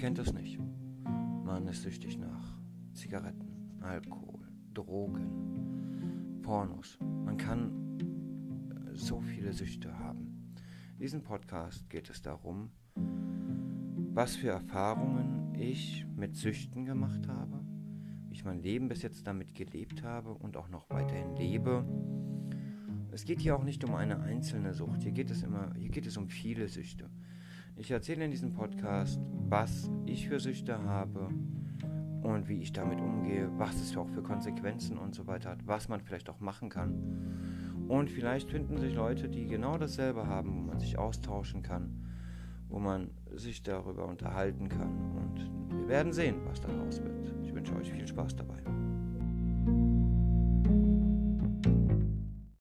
kennt es nicht? Man ist süchtig nach Zigaretten, Alkohol, Drogen, Pornos. Man kann so viele Süchte haben. In diesem Podcast geht es darum, was für Erfahrungen ich mit Süchten gemacht habe, wie ich mein Leben bis jetzt damit gelebt habe und auch noch weiterhin lebe. Es geht hier auch nicht um eine einzelne Sucht, hier geht es immer, hier geht es um viele Süchte. Ich erzähle in diesem Podcast, was ich für Süchte habe und wie ich damit umgehe, was es auch für Konsequenzen und so weiter hat, was man vielleicht auch machen kann. Und vielleicht finden sich Leute, die genau dasselbe haben, wo man sich austauschen kann, wo man sich darüber unterhalten kann. Und wir werden sehen, was daraus wird. Ich wünsche euch viel Spaß dabei.